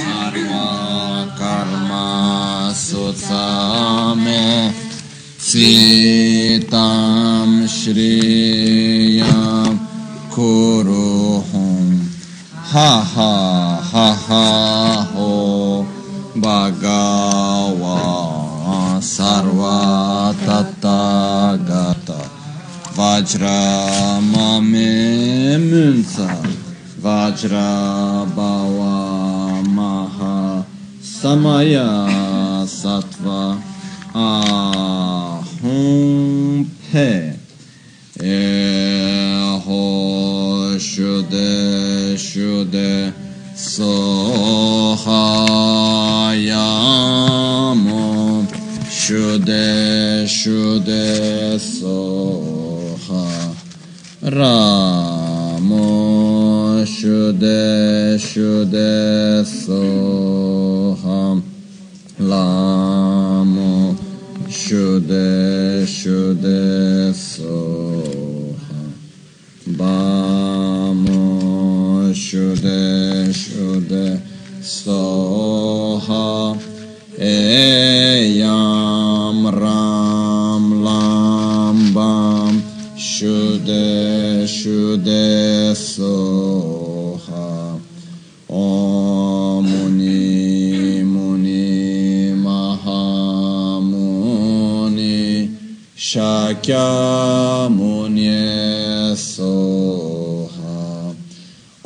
sarva karma sutsame sitam shriyam kuruhum ha ha ha ha ho bhagava sarva tattagata vajra mame munsa vajra bhava samaya sattva ahum pe eho shude shude sohayamo. Shude shude soha ramo. Shude shude soha lamo shude shude soha. Bamo shude shude soha. Eyam ram lam bam shude shude soha shakya muni soha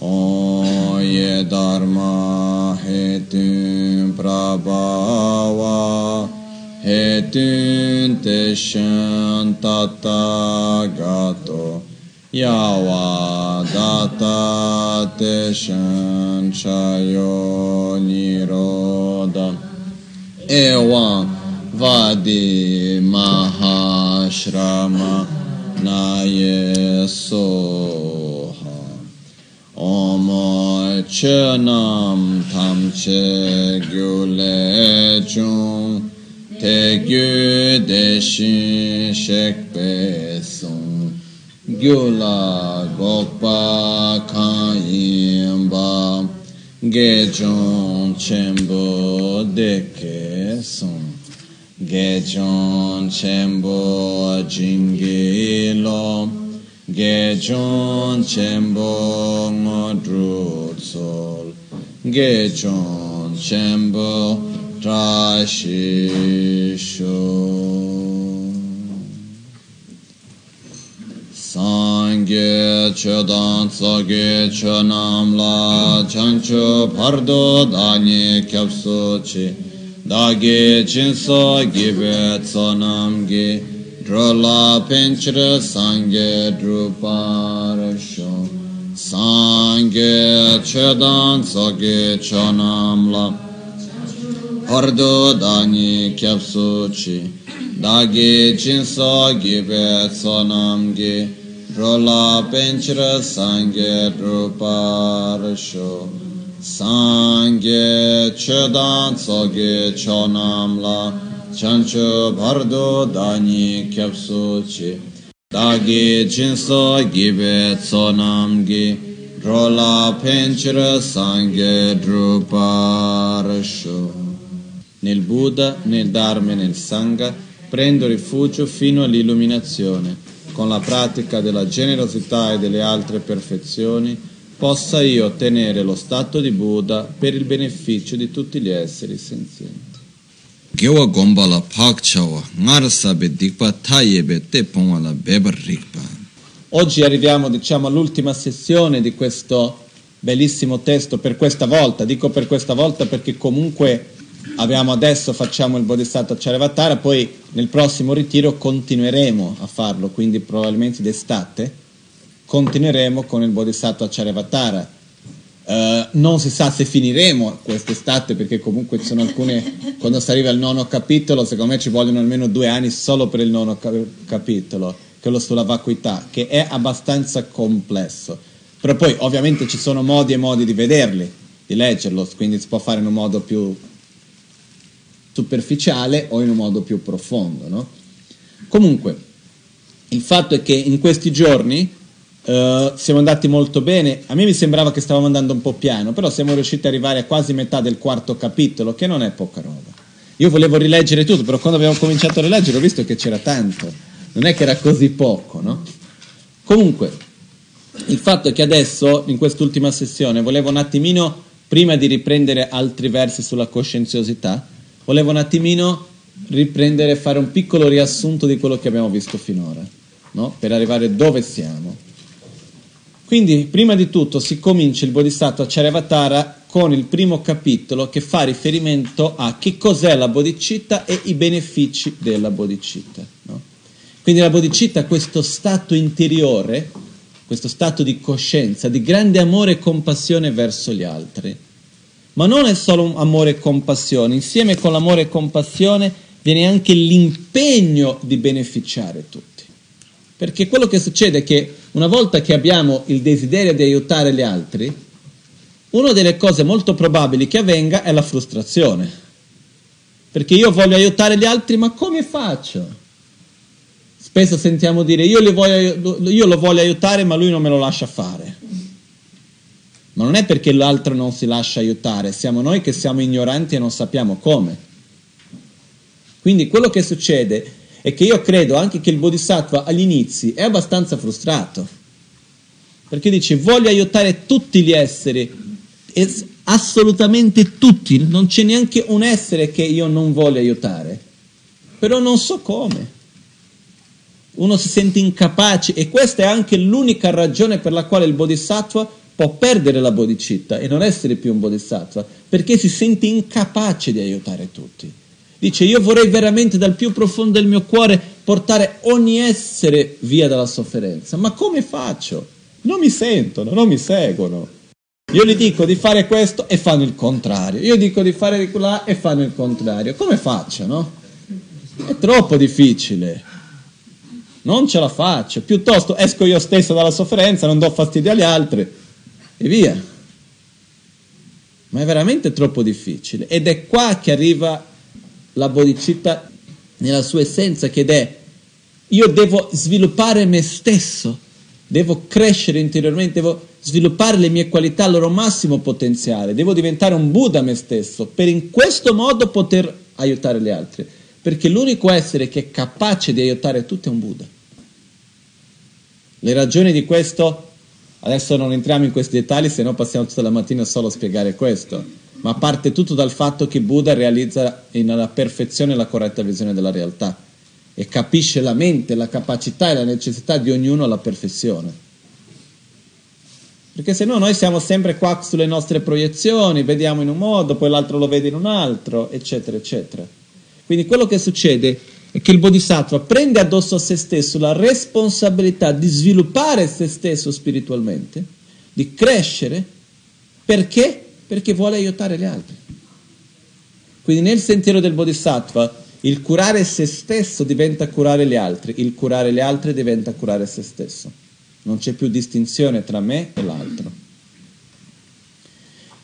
oye dharma hetun prabhava. Hetun teshan tattagato yava data teshan chayo niroda evam vadi mahashrama naye soha Om Chenam Tam Che Gyule Chung Te Gyu Deshin Shekpe Sung Gyula Gokpa Kan Ba Ge Chung Chenpo Deke Sung Ge Chung Chenpo Jingi Lo Gechon Chembo Ngodru Sol Gechon Chembo Trashi Sho Sangye Chodan Tsoge Chonam La Chancho Pardo Dani Kyapso Chi Dage Chinso Gibe Tsonam Gi Drola Pinchra Sangye Druparasho Sangye Chodan Tsoge Chonam La. Pardo Dani Kyapso Chi Dagi Jinso Gibe Tsonam Gi Rola Penchra Sangye Druparasho Sangye Chodan Tsoge Chonam La Chancho Bardo Dani Kyapso Chi Dagi Jinso Gibe Tsonam Gi Rola Penchra Sangye Druparasho nel Buddha, nel Dharma e nel Sangha prendo rifugio fino all'illuminazione. Con la pratica della generosità e delle altre perfezioni possa io ottenere lo stato di Buddha per il beneficio di tutti gli esseri senzienti. gewa gomba la pak chawa ngar sabe dikpa tayebe te pongwa la bebar rikpa Oggi arriviamo diciamo, all'ultima sessione di questo bellissimo testo per questa volta. Dico per questa volta perché comunque abbiamo adesso facciamo il Bodhisattva Charyavatara, poi nel prossimo ritiro continueremo a farlo, quindi probabilmente d'estate continueremo con il Bodhisattva Charyavatara. Eh, non si sa se finiremo quest'estate perché comunque ci sono alcune, quando si arriva al nono capitolo, secondo me ci vogliono almeno due anni solo per il nono ca- capitolo, quello sulla vacuità, che è abbastanza complesso. Però poi ovviamente ci sono modi e modi di vederli, di leggerlo, quindi si può fare in un modo più superficiale o in un modo più profondo. No? Comunque, il fatto è che in questi giorni Uh, siamo andati molto bene. A me mi sembrava che stavamo andando un po' piano, però siamo riusciti ad arrivare a quasi metà del quarto capitolo, che non è poca roba. Io volevo rileggere tutto, però quando abbiamo cominciato a rileggere ho visto che c'era tanto. Non è che era così poco, no? Comunque, il fatto è che adesso, in quest'ultima sessione, volevo un attimino, prima di riprendere altri versi sulla coscienziosità, volevo un attimino riprendere e fare un piccolo riassunto di quello che abbiamo visto finora, no? Per arrivare dove siamo. Quindi, prima di tutto, si comincia il Bodhisattva Charyavatara con il primo capitolo che fa riferimento a che cos'è la bodhicitta e i benefici della bodhicitta. No? Quindi la bodhicitta è questo stato interiore, questo stato di coscienza, di grande amore e compassione verso gli altri. Ma non è solo un amore e compassione, insieme con l'amore e compassione viene anche l'impegno di beneficiare tutti. Perché quello che succede è che una volta che abbiamo il desiderio di aiutare gli altri, una delle cose molto probabili che avvenga è la frustrazione. Perché io voglio aiutare gli altri, ma come faccio? Spesso sentiamo dire io, voglio, io lo voglio aiutare, ma lui non me lo lascia fare. Ma non è perché l'altro non si lascia aiutare, siamo noi che siamo ignoranti e non sappiamo come. Quindi quello che succede è che io credo anche che il Bodhisattva agli inizi è abbastanza frustrato, perché dice voglio aiutare tutti gli esseri, assolutamente tutti, non c'è neanche un essere che io non voglio aiutare, però non so come. Uno si sente incapace e questa è anche l'unica ragione per la quale il Bodhisattva può perdere la bodhicitta e non essere più un Bodhisattva, perché si sente incapace di aiutare tutti. Dice, io vorrei veramente dal più profondo del mio cuore portare ogni essere via dalla sofferenza. Ma come faccio? Non mi sentono, non mi seguono. Io gli dico di fare questo e fanno il contrario. Io dico di fare di là e fanno il contrario. Come faccio, no? È troppo difficile. Non ce la faccio. Piuttosto esco io stesso dalla sofferenza, non do fastidio agli altri e via. Ma è veramente troppo difficile. Ed è qua che arriva la bodhicitta nella sua essenza, che è io devo sviluppare me stesso, devo crescere interiormente, devo sviluppare le mie qualità al loro massimo potenziale, devo diventare un Buddha me stesso, per in questo modo poter aiutare gli altri, perché l'unico essere che è capace di aiutare tutti è un Buddha. Le ragioni di questo, adesso non entriamo in questi dettagli, se no passiamo tutta la mattina solo a spiegare questo ma parte tutto dal fatto che Buddha realizza nella perfezione la corretta visione della realtà e capisce la mente, la capacità e la necessità di ognuno alla perfezione. Perché se no noi siamo sempre qua sulle nostre proiezioni, vediamo in un modo, poi l'altro lo vede in un altro, eccetera, eccetera. Quindi quello che succede è che il Bodhisattva prende addosso a se stesso la responsabilità di sviluppare se stesso spiritualmente, di crescere, perché? Perché vuole aiutare gli altri. Quindi nel sentiero del Bodhisattva il curare se stesso diventa curare gli altri, il curare gli altri diventa curare se stesso. Non c'è più distinzione tra me e l'altro.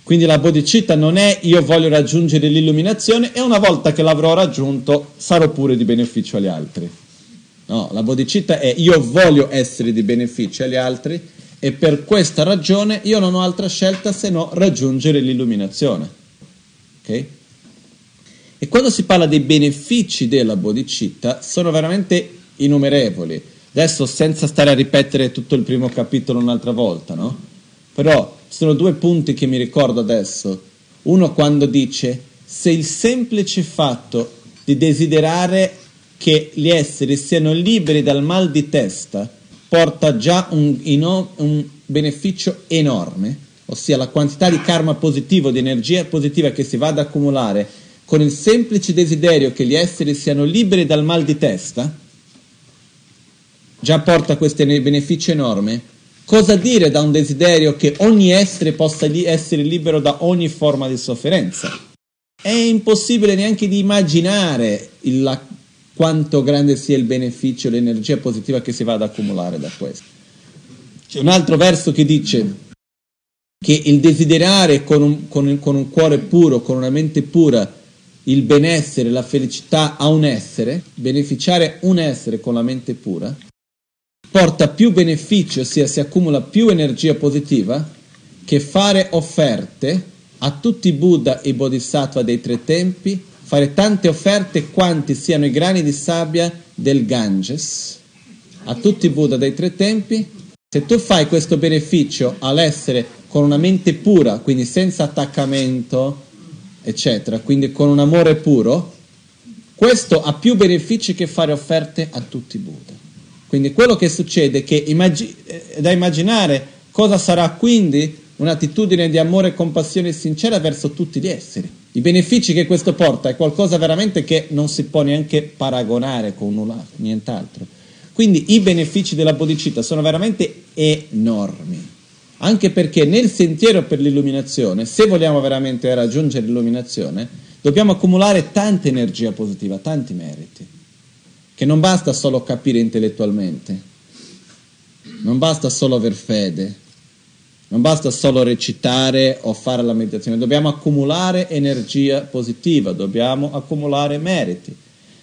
Quindi la bodhicitta non è io voglio raggiungere l'illuminazione e una volta che l'avrò raggiunto sarò pure di beneficio agli altri. No, la bodhicitta è io voglio essere di beneficio agli altri e per questa ragione io non ho altra scelta se no raggiungere l'illuminazione. Okay? E quando si parla dei benefici della bodhicitta sono veramente innumerevoli. Adesso senza stare a ripetere tutto il primo capitolo un'altra volta, no? Però ci sono due punti che mi ricordo adesso. Uno quando dice se il semplice fatto di desiderare che gli esseri siano liberi dal mal di testa porta già un, un beneficio enorme, ossia la quantità di karma positivo, di energia positiva che si va ad accumulare con il semplice desiderio che gli esseri siano liberi dal mal di testa, già porta questo beneficio enorme. Cosa dire da un desiderio che ogni essere possa essere libero da ogni forma di sofferenza? È impossibile neanche di immaginare la quanto grande sia il beneficio, l'energia positiva che si va ad accumulare da questo. C'è un altro verso che dice che il desiderare con un, con, un, con un cuore puro, con una mente pura, il benessere, la felicità a un essere, beneficiare un essere con la mente pura, porta più beneficio, ossia si accumula più energia positiva, che fare offerte a tutti i Buddha e Bodhisattva dei tre tempi, fare tante offerte quanti siano i grani di sabbia del Ganges, a tutti i Buddha dei tre tempi, se tu fai questo beneficio all'essere con una mente pura, quindi senza attaccamento, eccetera, quindi con un amore puro, questo ha più benefici che fare offerte a tutti i Buddha. Quindi quello che succede è che immag- è da immaginare cosa sarà quindi un'attitudine di amore e compassione sincera verso tutti gli esseri. I benefici che questo porta è qualcosa veramente che non si può neanche paragonare con nulla, nient'altro. Quindi i benefici della bodhicitta sono veramente enormi, anche perché nel sentiero per l'illuminazione, se vogliamo veramente raggiungere l'illuminazione, dobbiamo accumulare tanta energia positiva, tanti meriti che non basta solo capire intellettualmente, non basta solo aver fede, non basta solo recitare o fare la meditazione, dobbiamo accumulare energia positiva, dobbiamo accumulare meriti.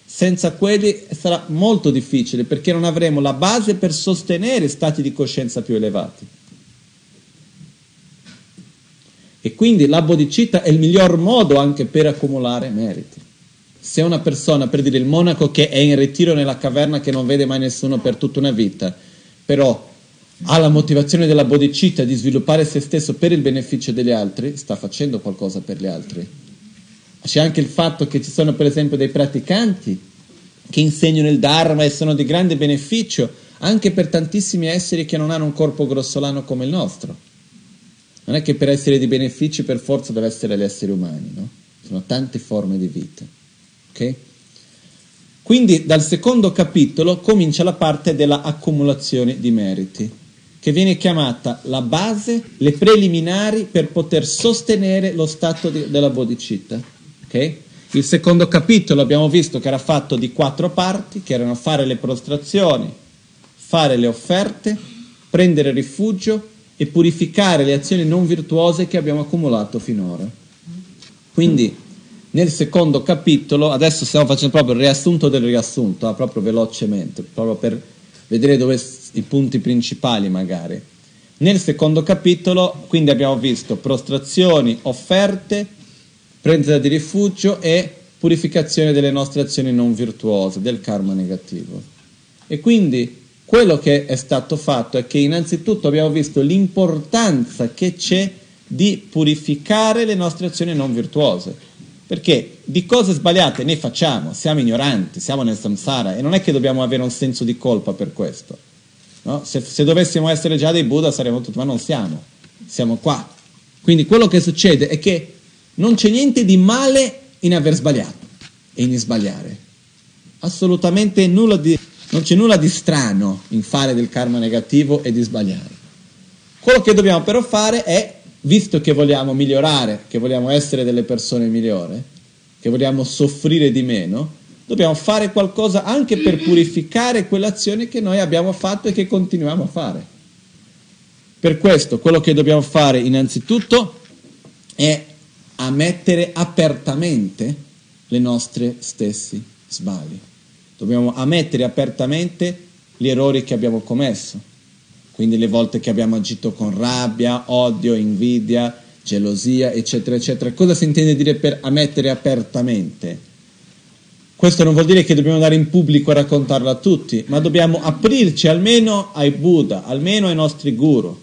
Senza quelli sarà molto difficile perché non avremo la base per sostenere stati di coscienza più elevati. E quindi la bodhicitta è il miglior modo anche per accumulare meriti se una persona, per dire il monaco che è in ritiro nella caverna che non vede mai nessuno per tutta una vita, però ha la motivazione della bodhicitta di sviluppare se stesso per il beneficio degli altri, sta facendo qualcosa per gli altri. C'è anche il fatto che ci sono per esempio dei praticanti che insegnano il Dharma e sono di grande beneficio anche per tantissimi esseri che non hanno un corpo grossolano come il nostro. Non è che per essere di beneficio per forza deve essere gli esseri umani, no? Sono tante forme di vita. Okay? Quindi dal secondo capitolo comincia la parte della accumulazione di meriti, che viene chiamata la base, le preliminari per poter sostenere lo stato di, della bodhicitta. Okay? Il secondo capitolo abbiamo visto che era fatto di quattro parti, che erano fare le prostrazioni, fare le offerte, prendere rifugio e purificare le azioni non virtuose che abbiamo accumulato finora. Quindi nel secondo capitolo, adesso stiamo facendo proprio il riassunto del riassunto, eh, proprio velocemente, proprio per vedere dove i punti principali magari. Nel secondo capitolo, quindi abbiamo visto prostrazioni, offerte, prendita di rifugio e purificazione delle nostre azioni non virtuose, del karma negativo. E quindi quello che è stato fatto è che innanzitutto abbiamo visto l'importanza che c'è di purificare le nostre azioni non virtuose perché di cose sbagliate ne facciamo, siamo ignoranti, siamo nel samsara e non è che dobbiamo avere un senso di colpa per questo. No? Se, se, dovessimo essere già dei Buddha saremmo tutti, ma non siamo, siamo qua. Quindi quello che succede è che non c'è niente di male in aver sbagliato e in sbagliare. Assolutamente nulla di, non c'è nulla di strano in fare del karma negativo e di sbagliare. Quello che dobbiamo però fare è visto che vogliamo migliorare, che vogliamo essere delle persone migliori, che vogliamo soffrire di meno, dobbiamo fare qualcosa anche per purificare quell'azione che noi abbiamo fatto e che continuiamo a fare. Per questo quello che dobbiamo fare innanzitutto è ammettere apertamente le nostre stessi sbagli. Dobbiamo ammettere apertamente gli errori che abbiamo commesso quindi le volte che abbiamo agito con rabbia, odio, invidia, gelosia, eccetera, eccetera. Cosa si intende dire per ammettere apertamente? Questo non vuol dire che dobbiamo andare in pubblico a raccontarlo a tutti, ma dobbiamo aprirci almeno ai Buddha, almeno ai nostri guru,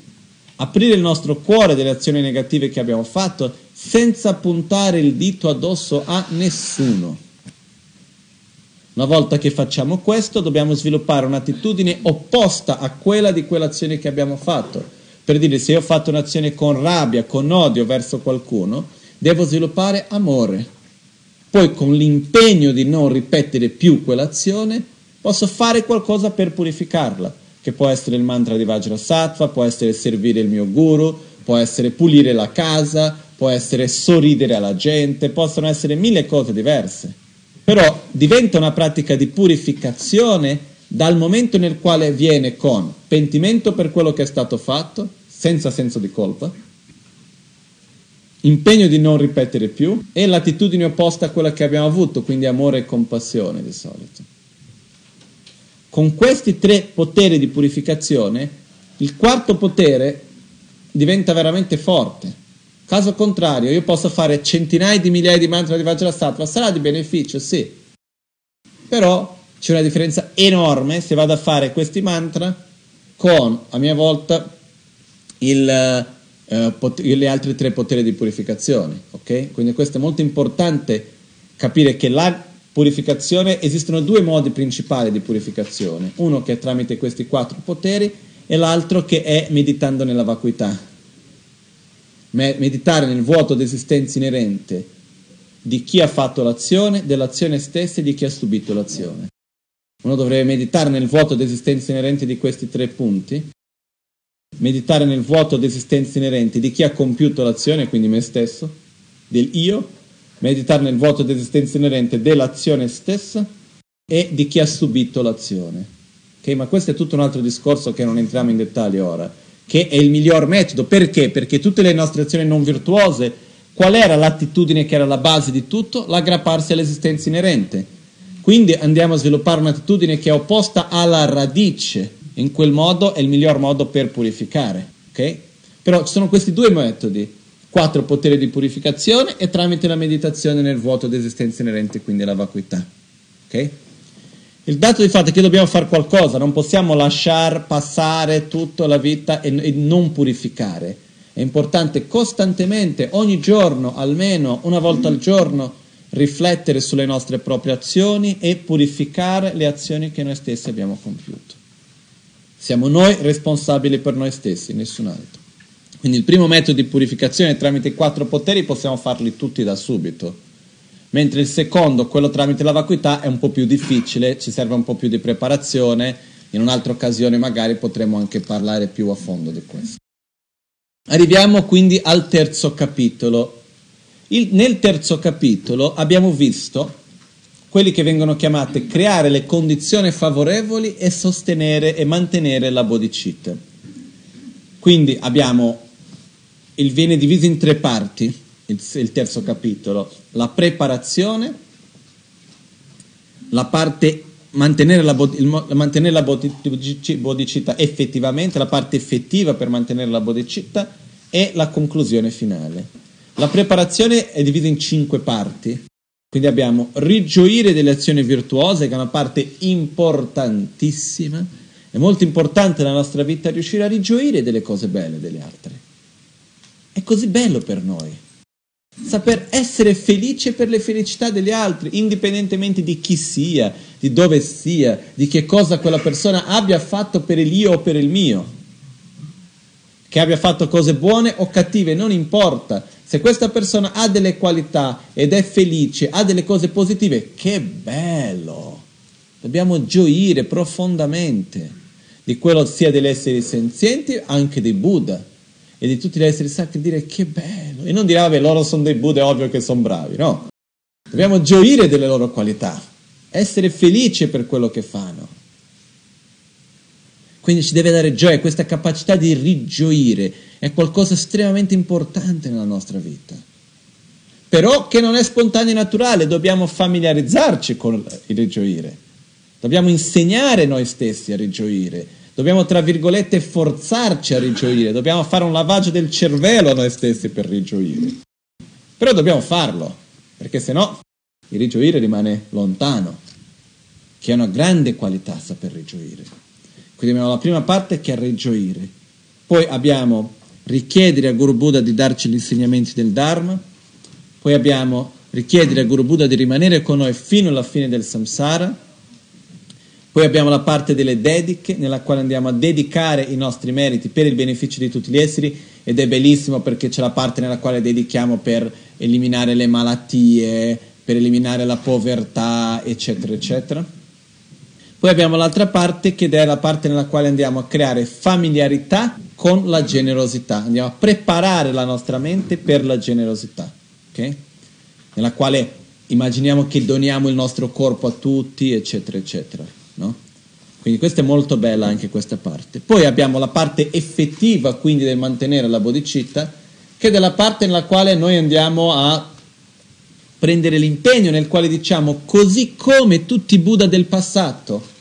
aprire il nostro cuore delle azioni negative che abbiamo fatto senza puntare il dito addosso a nessuno. Una volta che facciamo questo dobbiamo sviluppare un'attitudine opposta a quella di quell'azione che abbiamo fatto. Per dire se io ho fatto un'azione con rabbia, con odio verso qualcuno, devo sviluppare amore. Poi con l'impegno di non ripetere più quell'azione posso fare qualcosa per purificarla, che può essere il mantra di Vajrasattva, può essere servire il mio guru, può essere pulire la casa, può essere sorridere alla gente, possono essere mille cose diverse. Però diventa una pratica di purificazione dal momento nel quale viene con pentimento per quello che è stato fatto, senza senso di colpa, impegno di non ripetere più e l'attitudine opposta a quella che abbiamo avuto, quindi amore e compassione di solito. Con questi tre poteri di purificazione, il quarto potere diventa veramente forte. Caso contrario, io posso fare centinaia di migliaia di mantra di Vajrasattva, sarà di beneficio, sì. Però c'è una differenza enorme se vado a fare questi mantra con, a mia volta, il, pot- gli altri tre poteri di purificazione. Ok? Quindi questo è molto importante capire che la purificazione, esistono due modi principali di purificazione, uno che è tramite questi quattro poteri e l'altro che è meditando nella vacuità meditare nel vuoto d'esistenza inerente di chi ha fatto l'azione, dell'azione stessa e di chi ha subito l'azione. Uno dovrebbe meditare nel vuoto d'esistenza inerente di questi tre punti, meditare nel vuoto d'esistenza inerente di chi ha compiuto l'azione, quindi me stesso, del io, meditare nel vuoto d'esistenza inerente dell'azione stessa e di chi ha subito l'azione. Okay? Ma questo è tutto un altro discorso che non entriamo in dettaglio ora che è il miglior metodo. Perché? Perché tutte le nostre azioni non virtuose, qual era l'attitudine che era la base di tutto? L'aggrapparsi all'esistenza inerente. Quindi andiamo a sviluppare un'attitudine che è opposta alla radice. In quel modo è il miglior modo per purificare. Okay? Però ci sono questi due metodi. Quattro poteri di purificazione e tramite la meditazione nel vuoto di esistenza inerente, quindi la vacuità. Okay? Il dato di fatto è che dobbiamo fare qualcosa, non possiamo lasciare passare tutta la vita e, e non purificare. È importante costantemente, ogni giorno, almeno una volta al giorno, riflettere sulle nostre proprie azioni e purificare le azioni che noi stessi abbiamo compiuto. Siamo noi responsabili per noi stessi, nessun altro. Quindi il primo metodo di purificazione tramite i quattro poteri possiamo farli tutti da subito mentre il secondo, quello tramite la vacuità, è un po' più difficile, ci serve un po' più di preparazione, in un'altra occasione magari potremo anche parlare più a fondo di questo. Arriviamo quindi al terzo capitolo. Il, nel terzo capitolo abbiamo visto quelli che vengono chiamati creare le condizioni favorevoli e sostenere e mantenere la bodhicitta. Quindi abbiamo, il viene diviso in tre parti il, il terzo capitolo, la preparazione, la parte mantenere la, il, mantenere la bodhicitta effettivamente, la parte effettiva per mantenere la bodhicitta e la conclusione finale. La preparazione è divisa in cinque parti, quindi abbiamo rigioire delle azioni virtuose, che è una parte importantissima, è molto importante nella nostra vita riuscire a rigioire delle cose belle delle altre. È così bello per noi saper essere felice per le felicità degli altri, indipendentemente di chi sia, di dove sia, di che cosa quella persona abbia fatto per il io o per il mio. Che abbia fatto cose buone o cattive, non importa. Se questa persona ha delle qualità ed è felice, ha delle cose positive, che bello! Dobbiamo gioire profondamente di quello sia degli esseri senzienti, anche dei Buddha e di tutti gli esseri sacri dire che bello. E non dire, vabbè, loro sono dei Buddha, è ovvio che sono bravi. No, dobbiamo gioire delle loro qualità, essere felici per quello che fanno. Quindi ci deve dare gioia, questa capacità di rigioire è qualcosa estremamente importante nella nostra vita. Però che non è spontaneo e naturale, dobbiamo familiarizzarci con il rigioire. Dobbiamo insegnare noi stessi a rigioire Dobbiamo, tra virgolette, forzarci a rigioire, dobbiamo fare un lavaggio del cervello a noi stessi per rigioire. Però dobbiamo farlo, perché se no il rigioire rimane lontano, che è una grande qualità saper rigioire. Quindi abbiamo la prima parte che è rigioire. Poi abbiamo richiedere a Guru Buddha di darci gli insegnamenti del Dharma, poi abbiamo richiedere a Guru Buddha di rimanere con noi fino alla fine del samsara, poi abbiamo la parte delle dediche, nella quale andiamo a dedicare i nostri meriti per il beneficio di tutti gli esseri, ed è bellissimo perché c'è la parte nella quale dedichiamo per eliminare le malattie, per eliminare la povertà, eccetera, eccetera. Poi abbiamo l'altra parte che è la parte nella quale andiamo a creare familiarità con la generosità, andiamo a preparare la nostra mente per la generosità, okay? nella quale immaginiamo che doniamo il nostro corpo a tutti, eccetera, eccetera. No? Quindi questa è molto bella anche questa parte. Poi abbiamo la parte effettiva, quindi del mantenere la bodhicitta, che è della parte nella quale noi andiamo a prendere l'impegno, nel quale diciamo, così come tutti i Buddha del passato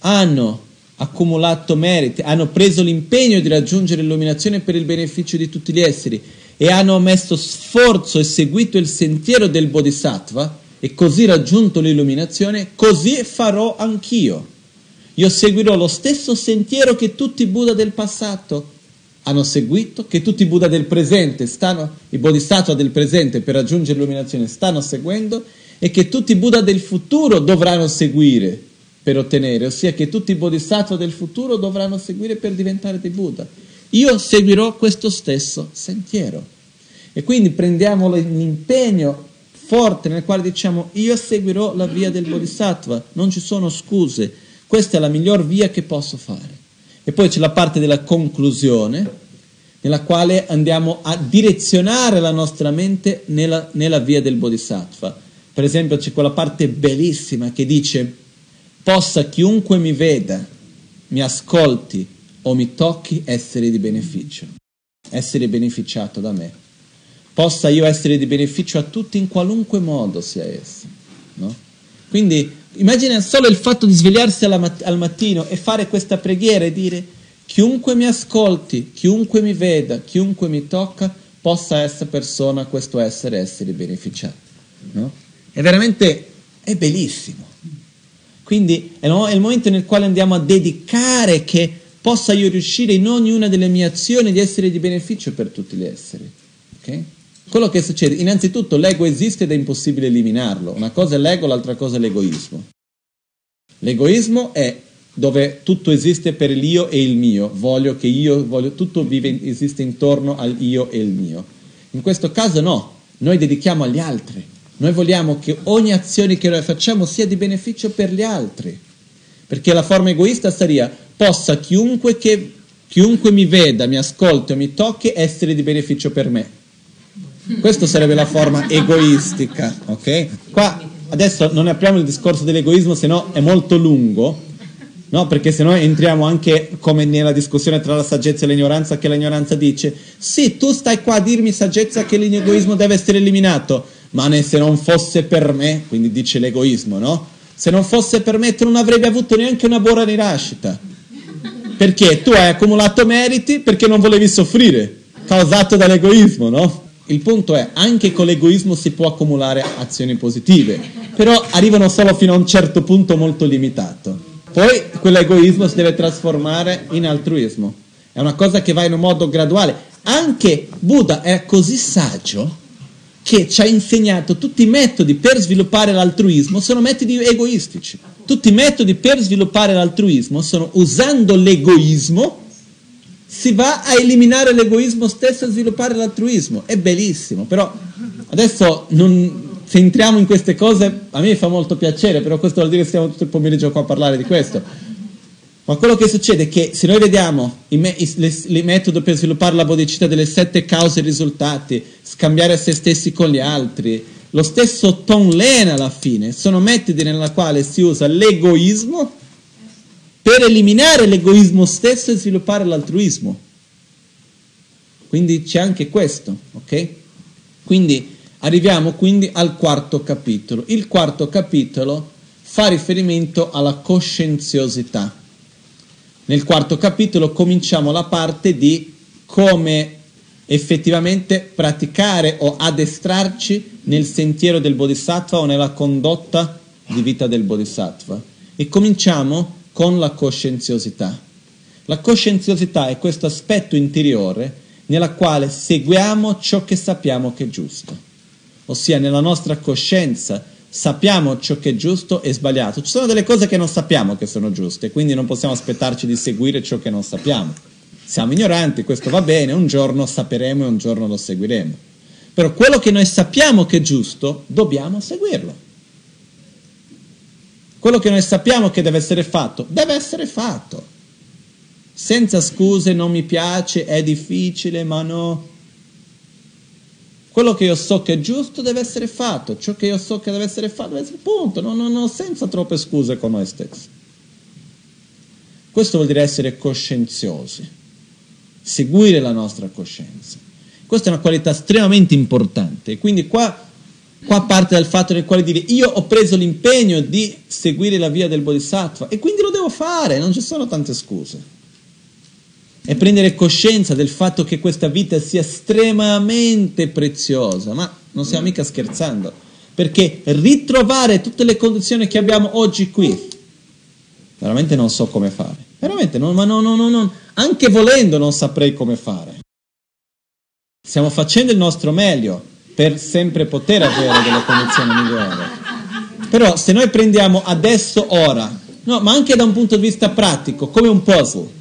hanno accumulato meriti, hanno preso l'impegno di raggiungere l'illuminazione per il beneficio di tutti gli esseri e hanno messo sforzo e seguito il sentiero del Bodhisattva e così raggiunto l'illuminazione, così farò anch'io. Io seguirò lo stesso sentiero che tutti i Buddha del passato hanno seguito, che tutti i Buddha del presente stanno, i Bodhisattva del presente per raggiungere l'illuminazione stanno seguendo e che tutti i Buddha del futuro dovranno seguire per ottenere, ossia che tutti i bodhisattva del futuro dovranno seguire per diventare dei Buddha. Io seguirò questo stesso sentiero. E quindi prendiamo l'impegno forte nel quale diciamo io seguirò la via del bodhisattva, non ci sono scuse, questa è la miglior via che posso fare. E poi c'è la parte della conclusione, nella quale andiamo a direzionare la nostra mente nella, nella via del bodhisattva. Per esempio c'è quella parte bellissima che dice possa chiunque mi veda, mi ascolti o mi tocchi essere di beneficio, essere beneficiato da me. Possa io essere di beneficio a tutti in qualunque modo sia esso. No? Quindi immagina solo il fatto di svegliarsi mat- al mattino e fare questa preghiera e dire chiunque mi ascolti, chiunque mi veda, chiunque mi tocca, possa questa persona, questo essere, essere beneficiato. No? È veramente, è bellissimo. Quindi è il momento nel quale andiamo a dedicare che possa io riuscire in ognuna delle mie azioni di essere di beneficio per tutti gli esseri. Okay? Quello che succede, innanzitutto l'ego esiste ed è impossibile eliminarlo. Una cosa è l'ego, l'altra cosa è l'egoismo. L'egoismo è dove tutto esiste per l'io e il mio, voglio che io, voglio, tutto vive, esiste intorno al io e il mio. In questo caso no, noi dedichiamo agli altri, noi vogliamo che ogni azione che noi facciamo sia di beneficio per gli altri. Perché la forma egoista sarebbe possa chiunque, che, chiunque mi veda, mi ascolti o mi tocchi essere di beneficio per me. Questa sarebbe la forma egoistica, ok? Qua adesso non apriamo il discorso dell'egoismo, se no è molto lungo, no? Perché se no entriamo anche come nella discussione tra la saggezza e l'ignoranza, che l'ignoranza dice, sì, tu stai qua a dirmi saggezza che l'egoismo deve essere eliminato ma ne, se non fosse per me, quindi dice l'egoismo, no? Se non fosse per me tu non avrebbe avuto neanche una buona rinascita. Perché tu hai accumulato meriti perché non volevi soffrire, causato dall'egoismo, no? Il punto è, anche con l'egoismo si può accumulare azioni positive, però arrivano solo fino a un certo punto molto limitato. Poi quell'egoismo si deve trasformare in altruismo. È una cosa che va in un modo graduale. Anche Buddha è così saggio che ci ha insegnato tutti i metodi per sviluppare l'altruismo sono metodi egoistici. Tutti i metodi per sviluppare l'altruismo sono usando l'egoismo, si va a eliminare l'egoismo stesso e sviluppare l'altruismo. È bellissimo, però adesso non, se entriamo in queste cose a me fa molto piacere, però questo vuol dire che stiamo tutto il pomeriggio qua a parlare di questo. Ma quello che succede è che se noi vediamo il, me- il metodo per sviluppare la bodhicitta delle sette cause e risultati, scambiare se stessi con gli altri, lo stesso Tonlen alla fine, sono metodi nella quale si usa l'egoismo per eliminare l'egoismo stesso e sviluppare l'altruismo. Quindi c'è anche questo, ok? Quindi arriviamo quindi al quarto capitolo. Il quarto capitolo fa riferimento alla coscienziosità. Nel quarto capitolo cominciamo la parte di come effettivamente praticare o addestrarci nel sentiero del Bodhisattva o nella condotta di vita del Bodhisattva. E cominciamo con la coscienziosità. La coscienziosità è questo aspetto interiore nella quale seguiamo ciò che sappiamo che è giusto, ossia nella nostra coscienza sappiamo ciò che è giusto e sbagliato. Ci sono delle cose che non sappiamo che sono giuste, quindi non possiamo aspettarci di seguire ciò che non sappiamo. Siamo ignoranti, questo va bene, un giorno sapremo e un giorno lo seguiremo. Però quello che noi sappiamo che è giusto, dobbiamo seguirlo. Quello che noi sappiamo che deve essere fatto, deve essere fatto. Senza scuse, non mi piace, è difficile, ma no, quello che io so che è giusto deve essere fatto, ciò che io so che deve essere fatto deve essere punto, non, non, non senza troppe scuse con noi stessi. Questo vuol dire essere coscienziosi, seguire la nostra coscienza. Questa è una qualità estremamente importante, quindi qua Qua parte dal fatto nel quale dire io ho preso l'impegno di seguire la via del Bodhisattva e quindi lo devo fare, non ci sono tante scuse. E prendere coscienza del fatto che questa vita sia estremamente preziosa, ma non stiamo mica scherzando, perché ritrovare tutte le condizioni che abbiamo oggi qui, veramente non so come fare. Veramente, non, ma no, no, no, no, anche volendo non saprei come fare. Stiamo facendo il nostro meglio per sempre poter avere delle condizioni migliori. Però se noi prendiamo adesso, ora, no, ma anche da un punto di vista pratico, come un puzzle,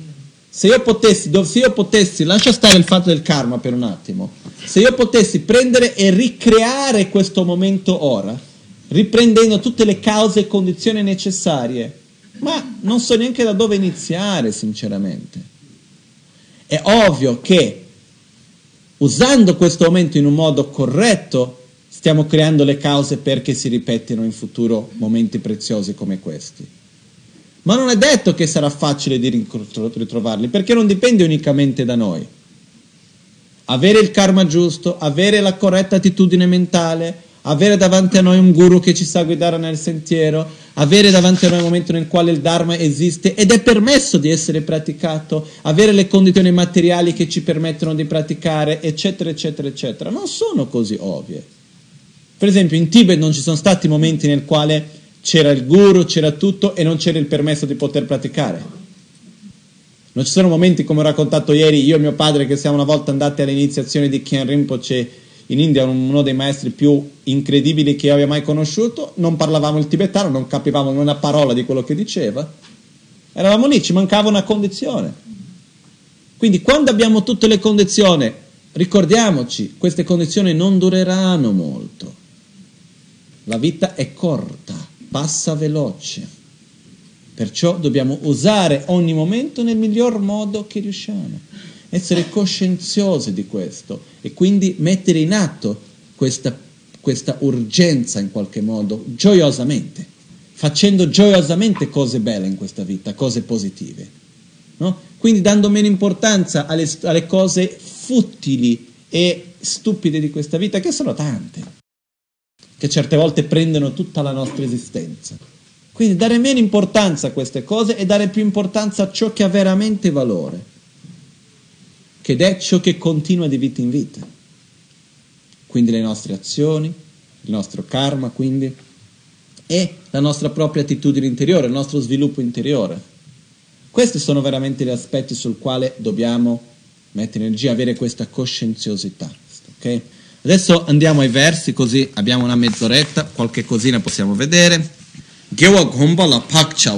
se io potessi, se io potessi, lascia stare il fatto del karma per un attimo, se io potessi prendere e ricreare questo momento ora, riprendendo tutte le cause e condizioni necessarie, ma non so neanche da dove iniziare, sinceramente. È ovvio che usando questo momento in un modo corretto, stiamo creando le cause perché si ripetano in futuro momenti preziosi come questi. Ma non è detto che sarà facile di ritrovarli, perché non dipende unicamente da noi. Avere il karma giusto, avere la corretta attitudine mentale, avere davanti a noi un guru che ci sa guidare nel sentiero, avere davanti a noi un momento nel quale il Dharma esiste ed è permesso di essere praticato, avere le condizioni materiali che ci permettono di praticare, eccetera, eccetera, eccetera, non sono così ovvie. Per esempio in Tibet non ci sono stati momenti nel quale c'era il guru, c'era tutto e non c'era il permesso di poter praticare. Non ci sono momenti, come ho raccontato ieri, io e mio padre che siamo una volta andati all'iniziazione di Kien Rinpoche in India uno dei maestri più incredibili che io abbia mai conosciuto, non parlavamo il tibetano, non capivamo una parola di quello che diceva, eravamo lì, ci mancava una condizione. Quindi quando abbiamo tutte le condizioni, ricordiamoci, queste condizioni non dureranno molto. La vita è corta, passa veloce. Perciò dobbiamo usare ogni momento nel miglior modo che riusciamo essere coscienziosi di questo e quindi mettere in atto questa, questa urgenza in qualche modo, gioiosamente, facendo gioiosamente cose belle in questa vita, cose positive. No? Quindi dando meno importanza alle, alle cose futili e stupide di questa vita, che sono tante, che certe volte prendono tutta la nostra esistenza. Quindi dare meno importanza a queste cose e dare più importanza a ciò che ha veramente valore che è ciò che continua di vita in vita. Quindi le nostre azioni, il nostro karma, quindi, e la nostra propria attitudine interiore, il nostro sviluppo interiore. Questi sono veramente gli aspetti sul quale dobbiamo mettere energia, avere questa coscienziosità. Okay? Adesso andiamo ai versi, così abbiamo una mezz'oretta, qualche cosina possiamo vedere.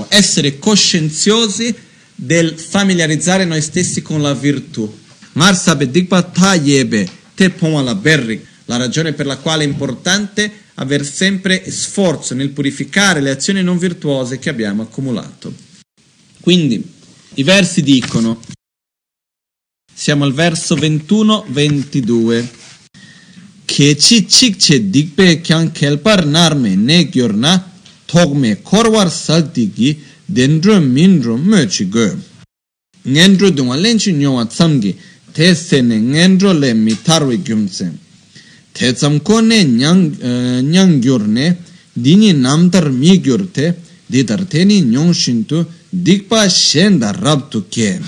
Essere coscienziosi del familiarizzare noi stessi con la virtù. La ragione per la quale è importante aver sempre sforzo nel purificare le azioni non virtuose che abbiamo accumulato. Quindi i versi dicono, siamo al verso 21-22, che ci cikce dikpe kyan kelpar narme ne gyorna togme korwar saltigi dendro mindro möchi go. Ngendro dunga lenchi nyowa tsamgi te sene ngendro le mi tarwe gyumtse. Te tsamko ne nyang, uh, nyang gyurne, dini namtar mi gyurte, ditar teni nyong shintu, dikpa scenda rabtu che.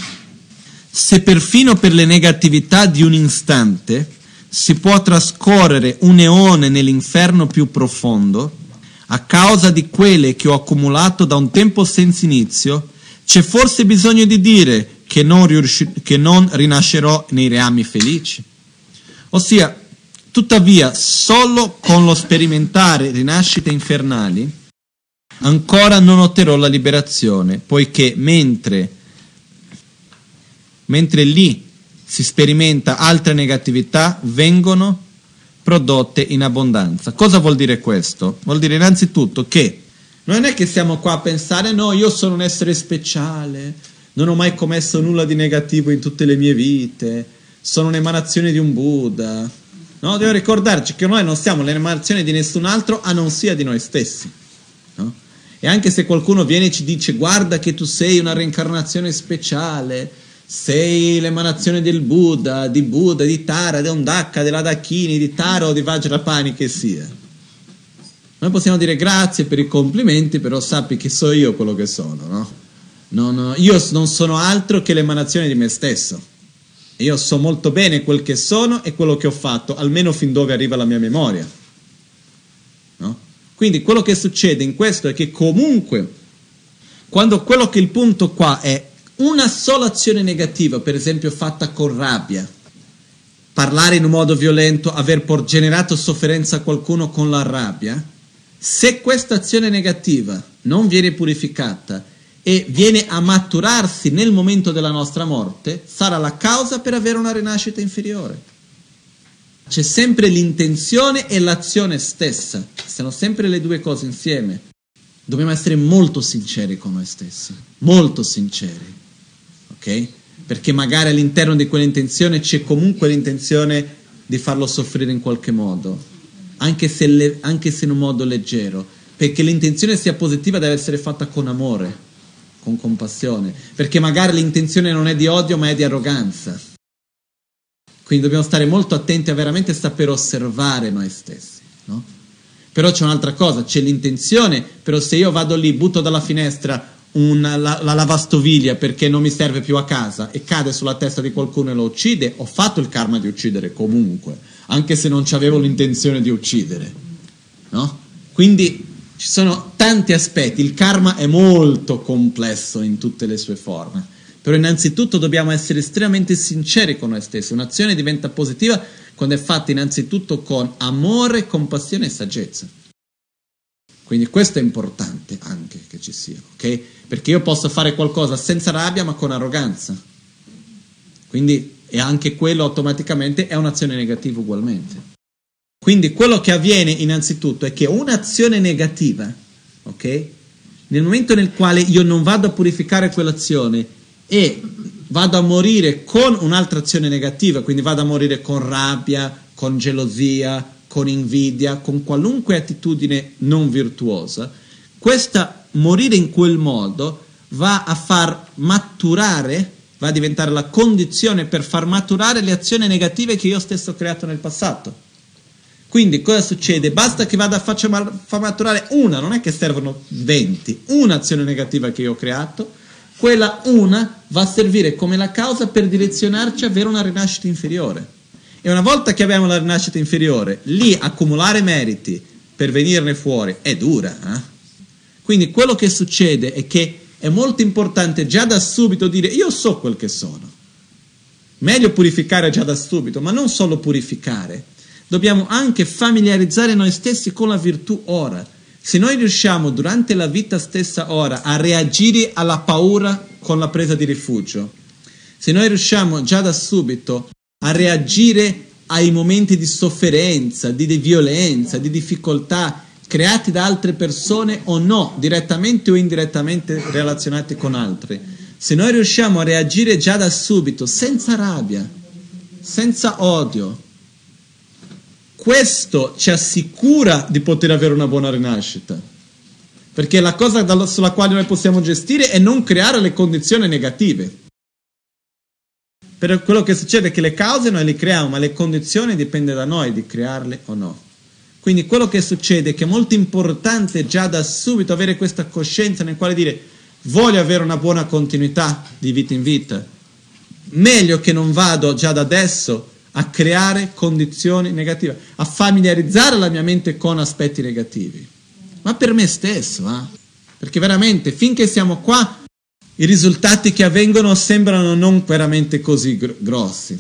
Se perfino per le negatività di un istante si può trascorrere un eone nell'inferno più profondo, a causa di quelle che ho accumulato da un tempo senza inizio, c'è forse bisogno di dire che non, riusci- che non rinascerò nei reami felici. Ossia, tuttavia, solo con lo sperimentare rinascite infernali, ancora non otterrò la liberazione, poiché mentre, mentre lì si sperimenta altre negatività, vengono prodotte in abbondanza. Cosa vuol dire questo? Vuol dire innanzitutto che non è che siamo qua a pensare no, io sono un essere speciale, non ho mai commesso nulla di negativo in tutte le mie vite, sono un'emanazione di un Buddha. No? Dobbiamo ricordarci che noi non siamo l'emanazione di nessun altro a non sia di noi stessi. No? E anche se qualcuno viene e ci dice guarda che tu sei una reincarnazione speciale, sei l'emanazione del Buddha, di Buddha, di Tara, di Ondaka, della Dakini, di Taro di Vajrapani che sia. Noi possiamo dire grazie per i complimenti, però sappi che so io quello che sono, no? Non, io non sono altro che l'emanazione di me stesso. Io so molto bene quel che sono e quello che ho fatto, almeno fin dove arriva la mia memoria. No? Quindi quello che succede in questo è che comunque, quando quello che il punto qua è una sola azione negativa, per esempio fatta con rabbia, parlare in un modo violento, aver generato sofferenza a qualcuno con la rabbia, se questa azione negativa non viene purificata e viene a maturarsi nel momento della nostra morte, sarà la causa per avere una rinascita inferiore. C'è sempre l'intenzione e l'azione stessa, sono sempre le due cose insieme. Dobbiamo essere molto sinceri con noi stessi, molto sinceri, ok? Perché magari all'interno di quell'intenzione c'è comunque l'intenzione di farlo soffrire in qualche modo, anche se, le, anche se in un modo leggero, perché l'intenzione sia positiva deve essere fatta con amore con compassione, perché magari l'intenzione non è di odio ma è di arroganza. Quindi dobbiamo stare molto attenti a veramente saper osservare noi stessi. No? Però c'è un'altra cosa, c'è l'intenzione, però se io vado lì, butto dalla finestra una, la, la, lavastoviglie perché non mi serve più a casa e cade sulla testa di qualcuno e lo uccide, ho fatto il karma di uccidere comunque, anche se non avevo l'intenzione di uccidere. No? Quindi ci sono tanti aspetti, il karma è molto complesso in tutte le sue forme, però innanzitutto dobbiamo essere estremamente sinceri con noi stessi, un'azione diventa positiva quando è fatta innanzitutto con amore, compassione e saggezza. Quindi questo è importante anche che ci sia, ok? Perché io posso fare qualcosa senza rabbia ma con arroganza. Quindi e anche quello automaticamente è un'azione negativa ugualmente. Quindi quello che avviene innanzitutto è che un'azione negativa, ok? Nel momento nel quale io non vado a purificare quell'azione e vado a morire con un'altra azione negativa, quindi vado a morire con rabbia, con gelosia, con invidia, con qualunque attitudine non virtuosa, questa morire in quel modo va a far maturare, va a diventare la condizione per far maturare le azioni negative che io stesso ho creato nel passato. Quindi cosa succede? Basta che vada a far maturare una, non è che servono 20, un'azione negativa che io ho creato, quella una va a servire come la causa per direzionarci a avere una rinascita inferiore. E una volta che abbiamo la rinascita inferiore, lì accumulare meriti per venirne fuori è dura. Eh? Quindi quello che succede è che è molto importante già da subito dire io so quel che sono. Meglio purificare già da subito, ma non solo purificare, dobbiamo anche familiarizzare noi stessi con la virtù ora. Se noi riusciamo durante la vita stessa ora a reagire alla paura con la presa di rifugio, se noi riusciamo già da subito a reagire ai momenti di sofferenza, di, di violenza, di difficoltà creati da altre persone o no, direttamente o indirettamente relazionati con altri, se noi riusciamo a reagire già da subito, senza rabbia, senza odio, questo ci assicura di poter avere una buona rinascita. Perché la cosa sulla quale noi possiamo gestire è non creare le condizioni negative. Per quello che succede è che le cause noi le creiamo, ma le condizioni dipende da noi di crearle o no. Quindi quello che succede è che è molto importante già da subito avere questa coscienza nel quale dire voglio avere una buona continuità di vita in vita. Meglio che non vado già da adesso a creare condizioni negative, a familiarizzare la mia mente con aspetti negativi. Ma per me stesso, eh? perché veramente finché siamo qua i risultati che avvengono sembrano non veramente così gr- grossi.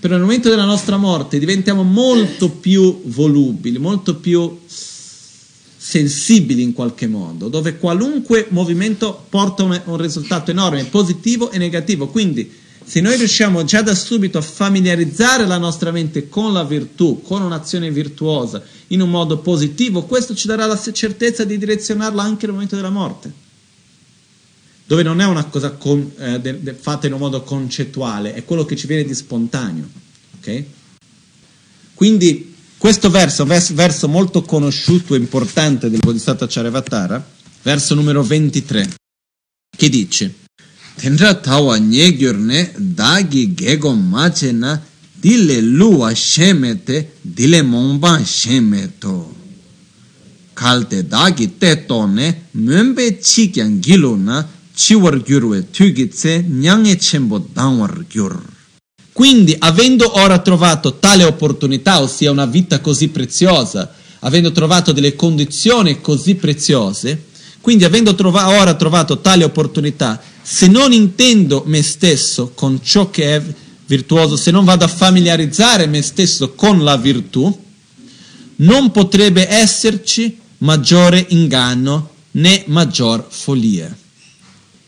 Però nel momento della nostra morte diventiamo molto più volubili, molto più sensibili in qualche modo, dove qualunque movimento porta un, un risultato enorme, positivo e negativo. Quindi se noi riusciamo già da subito a familiarizzare la nostra mente con la virtù, con un'azione virtuosa, in un modo positivo, questo ci darà la certezza di direzionarla anche nel momento della morte. Dove non è una cosa con, eh, de, de, fatta in un modo concettuale, è quello che ci viene di spontaneo. Okay? Quindi questo verso, verso, verso molto conosciuto e importante del Bodhisattva Charyavatara, verso numero 23, che dice tenra tawa nye gyurne dagi gego mache na dile luwa sheme te dile mongban sheme to kalte dagi te tone mumbe chi kyang gilu na chiwar gyurwe tugitse nyange cembo danwar gyur. Quindi, avendo ora trovato tale opportunità, ossia una vita così preziosa, avendo trovato delle condizioni così preziose, quindi avendo trova- ora trovato tale opportunità, se non intendo me stesso con ciò che è virtuoso, se non vado a familiarizzare me stesso con la virtù, non potrebbe esserci maggiore inganno né maggior follia.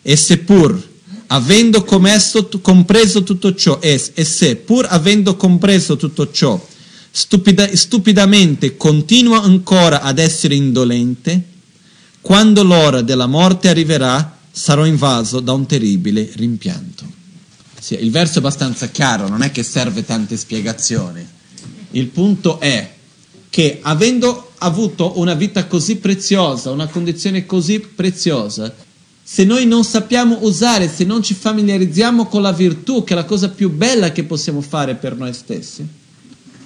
E seppur avendo commesso, compreso tutto ciò, e, e se pur avendo compreso tutto ciò, stupida, stupidamente continua ancora ad essere indolente, quando l'ora della morte arriverà, sarò invaso da un terribile rimpianto. Sì, il verso è abbastanza chiaro, non è che serve tante spiegazioni. Il punto è che avendo avuto una vita così preziosa, una condizione così preziosa, se noi non sappiamo usare, se non ci familiarizziamo con la virtù, che è la cosa più bella che possiamo fare per noi stessi,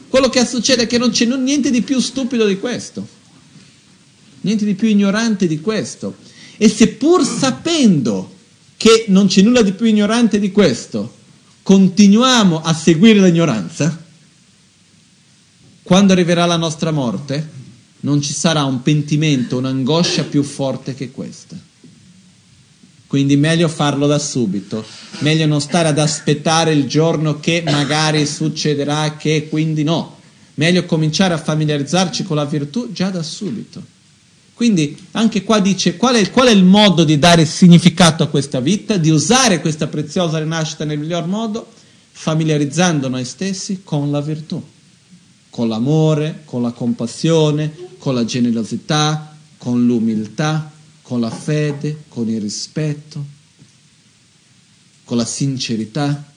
quello che succede è che non c'è niente di più stupido di questo, niente di più ignorante di questo. E seppur sapendo che non c'è nulla di più ignorante di questo, continuiamo a seguire l'ignoranza, quando arriverà la nostra morte, non ci sarà un pentimento, un'angoscia più forte che questa. Quindi meglio farlo da subito, meglio non stare ad aspettare il giorno che magari succederà, che quindi no. Meglio cominciare a familiarizzarci con la virtù già da subito. Quindi anche qua dice qual è, qual è il modo di dare significato a questa vita, di usare questa preziosa rinascita nel miglior modo, familiarizzando noi stessi con la virtù, con l'amore, con la compassione, con la generosità, con l'umiltà con la fede, con il rispetto, con la sincerità.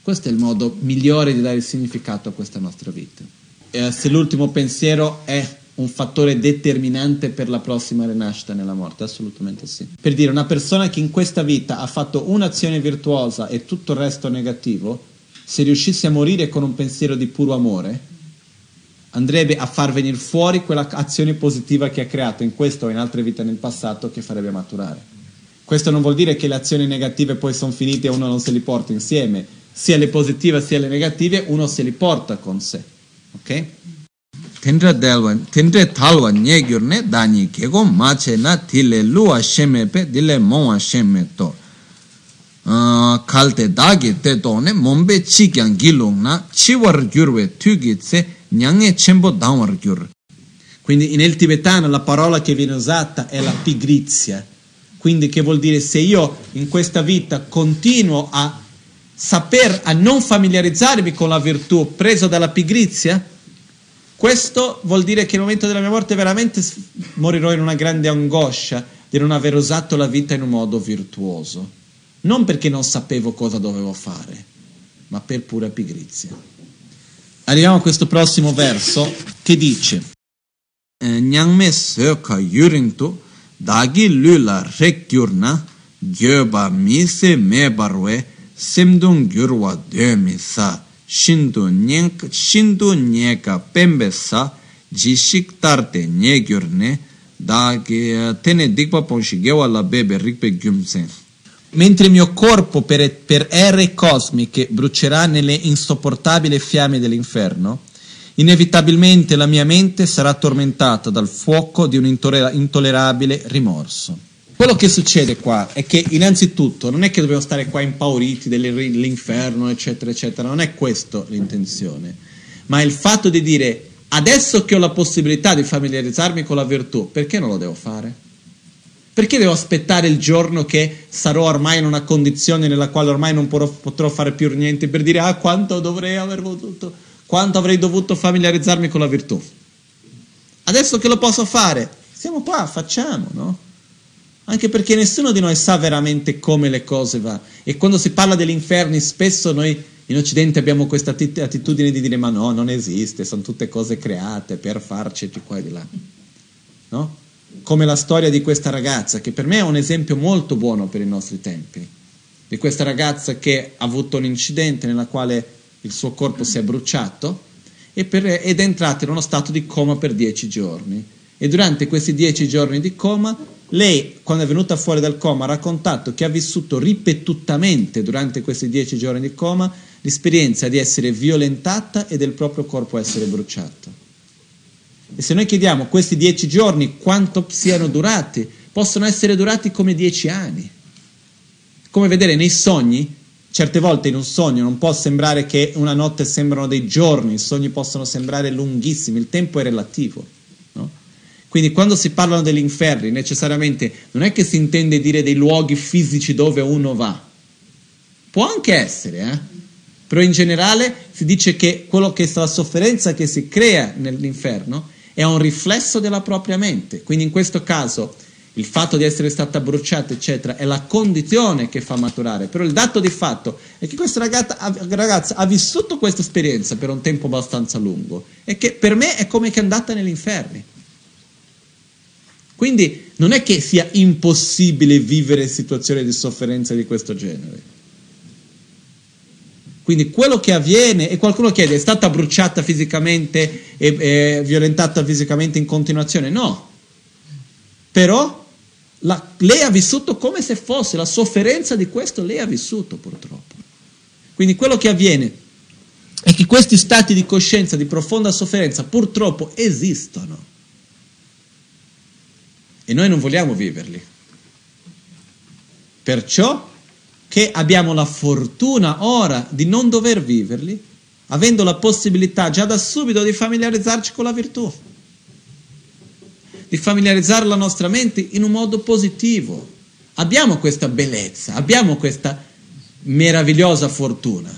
Questo è il modo migliore di dare significato a questa nostra vita. E se l'ultimo pensiero è un fattore determinante per la prossima rinascita nella morte, assolutamente sì. Per dire, una persona che in questa vita ha fatto un'azione virtuosa e tutto il resto negativo, se riuscisse a morire con un pensiero di puro amore, andrebbe a far venire fuori quella azione positiva che ha creato in questo o in altre vite nel passato che farebbe maturare. Questo non vuol dire che le azioni negative poi sono finite e uno non se li porta insieme, sia le positive sia le negative uno se li porta con sé. Ok? Tendre delwan, tendre talwa nyegyurne dani kego mache na tile luwa sheme dile monwa sheme to. Kalte dagi te to ne mombe chikyang gilung na chiwar gyurwe tugi tse Nyang'e Chembo Dawar. Quindi nel tibetano la parola che viene usata è la pigrizia. Quindi che vuol dire se io in questa vita continuo a saper, a non familiarizzarmi con la virtù preso dalla pigrizia, questo vuol dire che nel momento della mia morte veramente morirò in una grande angoscia di non aver usato la vita in un modo virtuoso. Non perché non sapevo cosa dovevo fare, ma per pura pigrizia. Arriviamo a questo prossimo verso che dice Nyangme söka yuringtu dagi lula rek gyurna gyoba mise me barwe semdung gyurwa dömi sa shindu nyenka shindu nyeka pembe sa jishik tarte nye gyurne dagi tene dikpa ponshi gewa la bebe rikpe gyumsen mentre il mio corpo per, per ere cosmiche brucerà nelle insopportabili fiamme dell'inferno, inevitabilmente la mia mente sarà tormentata dal fuoco di un intollerabile rimorso. Quello che succede qua è che innanzitutto non è che dobbiamo stare qua impauriti dell'inferno, eccetera, eccetera, non è questa l'intenzione, ma il fatto di dire adesso che ho la possibilità di familiarizzarmi con la virtù, perché non lo devo fare? Perché devo aspettare il giorno che sarò ormai in una condizione nella quale ormai non potrò, fare più niente per dire ah quanto dovrei aver potuto, quanto avrei dovuto familiarizzarmi con la virtù? Adesso che lo posso fare, siamo qua, facciamo, no? Anche perché nessuno di noi sa veramente come le cose va. E quando si parla degli inferni, spesso noi in Occidente abbiamo questa attitudine di dire ma no, non esiste, sono tutte cose create per farci di qua e di là. No? Come la storia di questa ragazza, che per me è un esempio molto buono per i nostri tempi, di questa ragazza che ha avuto un incidente nella quale il suo corpo si è bruciato per, ed è entrata in uno stato di coma per dieci giorni. E durante questi dieci giorni di coma, lei, quando è venuta fuori dal coma, ha raccontato che ha vissuto ripetutamente durante questi dieci giorni di coma l'esperienza di essere violentata e del proprio corpo essere bruciato. E se noi chiediamo questi dieci giorni quanto siano durati, possono essere durati come dieci anni. Come vedere nei sogni, certe volte in un sogno non può sembrare che una notte sembrano dei giorni, i sogni possono sembrare lunghissimi, il tempo è relativo. Quindi quando si parlano degli inferni, necessariamente non è che si intende dire dei luoghi fisici dove uno va. Può anche essere, eh? però in generale si dice che che la sofferenza che si crea nell'inferno è un riflesso della propria mente. Quindi in questo caso il fatto di essere stata bruciata, eccetera, è la condizione che fa maturare. Però il dato di fatto è che questa ragazza, ragazza ha vissuto questa esperienza per un tempo abbastanza lungo e che per me è come che è andata negli inferni. Quindi non è che sia impossibile vivere situazioni di sofferenza di questo genere. Quindi quello che avviene, e qualcuno chiede, è stata bruciata fisicamente e, e violentata fisicamente in continuazione? No. Però la, lei ha vissuto come se fosse la sofferenza di questo, lei ha vissuto purtroppo. Quindi quello che avviene è che questi stati di coscienza di profonda sofferenza purtroppo esistono. E noi non vogliamo viverli. Perciò che abbiamo la fortuna ora di non dover viverli, avendo la possibilità già da subito di familiarizzarci con la virtù, di familiarizzare la nostra mente in un modo positivo. Abbiamo questa bellezza, abbiamo questa meravigliosa fortuna.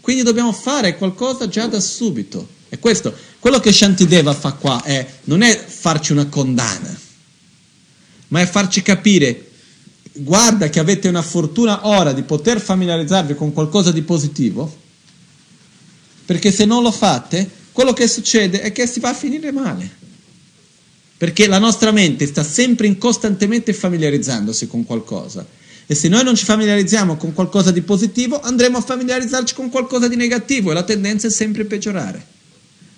Quindi dobbiamo fare qualcosa già da subito. E questo, quello che Shantideva fa qua è, non è farci una condanna, ma è farci capire, guarda che avete una fortuna ora di poter familiarizzarvi con qualcosa di positivo, perché se non lo fate, quello che succede è che si va a finire male. Perché la nostra mente sta sempre in costantemente familiarizzandosi con qualcosa. E se noi non ci familiarizziamo con qualcosa di positivo, andremo a familiarizzarci con qualcosa di negativo e la tendenza è sempre peggiorare.